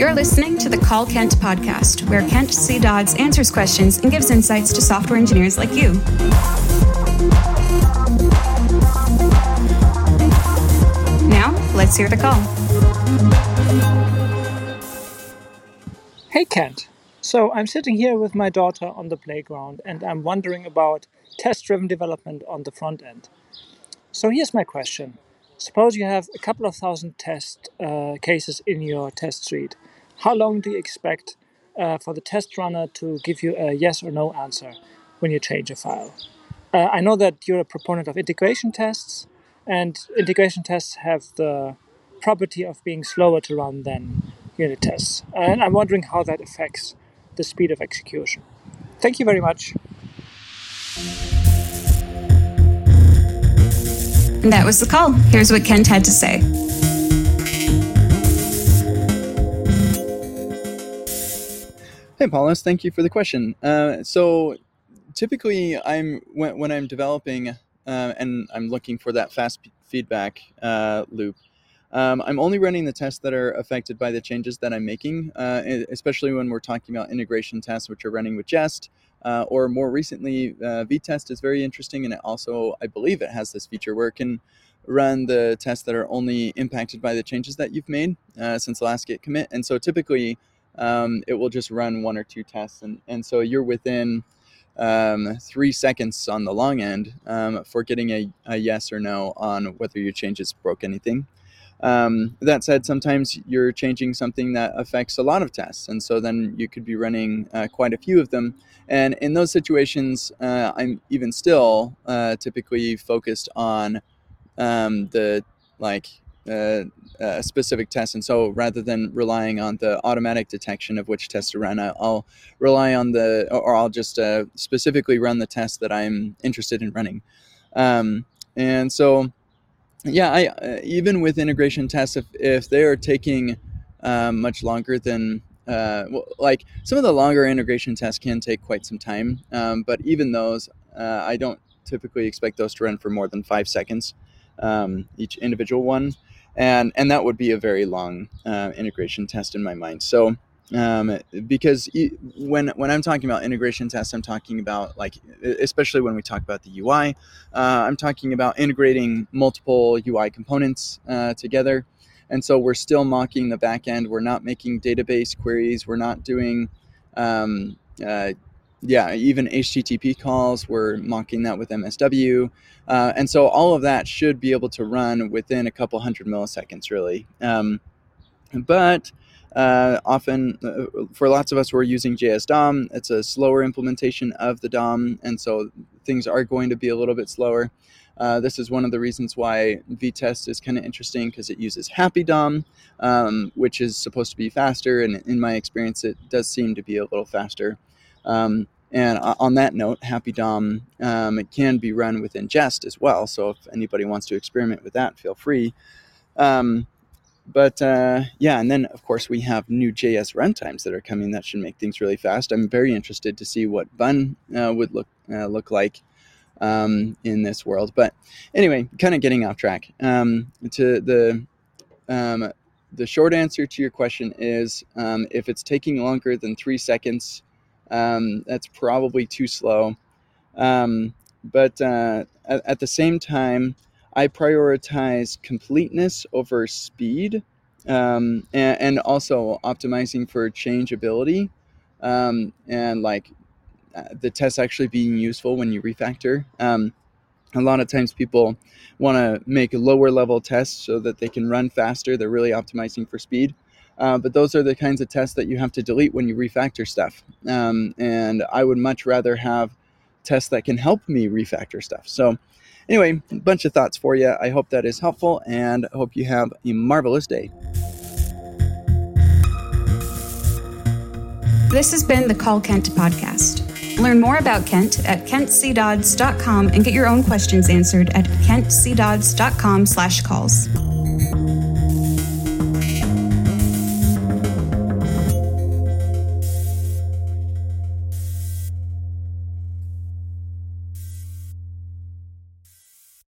You're listening to the Call Kent podcast, where Kent C. Dodds answers questions and gives insights to software engineers like you. Now, let's hear the call. Hey Kent. So I'm sitting here with my daughter on the playground and I'm wondering about test driven development on the front end. So here's my question Suppose you have a couple of thousand test uh, cases in your test suite. How long do you expect uh, for the test runner to give you a yes or no answer when you change a file? Uh, I know that you're a proponent of integration tests, and integration tests have the property of being slower to run than unit tests. And I'm wondering how that affects the speed of execution. Thank you very much. That was the call. Here's what Kent had to say. Hey, Paulus, thank you for the question. Uh, so, typically, I'm when, when I'm developing uh, and I'm looking for that fast p- feedback uh, loop. Um, I'm only running the tests that are affected by the changes that I'm making, uh, especially when we're talking about integration tests, which are running with Jest, uh, or more recently, uh, Vitest is very interesting, and it also, I believe, it has this feature where it can run the tests that are only impacted by the changes that you've made since the last git commit. And so typically, um, it will just run one or two tests, and and so you're within um, three seconds on the long end um, for getting a, a yes or no on whether your changes broke anything. Um, that said, sometimes you're changing something that affects a lot of tests, and so then you could be running uh, quite a few of them. And in those situations, uh, I'm even still uh, typically focused on um, the like uh, a specific test, and so rather than relying on the automatic detection of which test to run, I'll rely on the, or I'll just uh, specifically run the test that I'm interested in running. Um, and so yeah, I uh, even with integration tests, if if they are taking um, much longer than uh, well, like some of the longer integration tests can take quite some time, um, but even those, uh, I don't typically expect those to run for more than five seconds, um, each individual one, and and that would be a very long uh, integration test in my mind. So um, because when when I'm talking about integration tests, I'm talking about like especially when we talk about the UI, uh, I'm talking about integrating multiple UI components uh, together, and so we're still mocking the backend. We're not making database queries. We're not doing um, uh, yeah, even HTTP calls, we're mocking that with MSW. Uh, and so all of that should be able to run within a couple hundred milliseconds, really. Um, but uh, often, uh, for lots of us, we're using JS DOM. It's a slower implementation of the DOM, and so things are going to be a little bit slower. Uh, this is one of the reasons why Vitest is kind of interesting because it uses Happy DOM, um, which is supposed to be faster, and in my experience, it does seem to be a little faster. Um, and on that note, Happy DOM um, it can be run within Jest as well. So if anybody wants to experiment with that, feel free. Um, but uh, yeah, and then of course we have new JS runtimes that are coming that should make things really fast. I'm very interested to see what Bun uh, would look uh, look like um, in this world. But anyway, kind of getting off track. Um, to the um, the short answer to your question is um, if it's taking longer than three seconds, um, that's probably too slow. Um, but uh, at, at the same time, I prioritize completeness over speed um, and, and, also optimizing for changeability um, and like uh, the test actually being useful when you refactor. Um, a lot of times people want to make lower level tests so that they can run faster. They're really optimizing for speed. Uh, but those are the kinds of tests that you have to delete when you refactor stuff. Um, and I would much rather have tests that can help me refactor stuff. So Anyway, a bunch of thoughts for you. I hope that is helpful and I hope you have a marvelous day. This has been the Call Kent podcast. Learn more about Kent at kentcdodds.com and get your own questions answered at kentcdodds.com slash calls.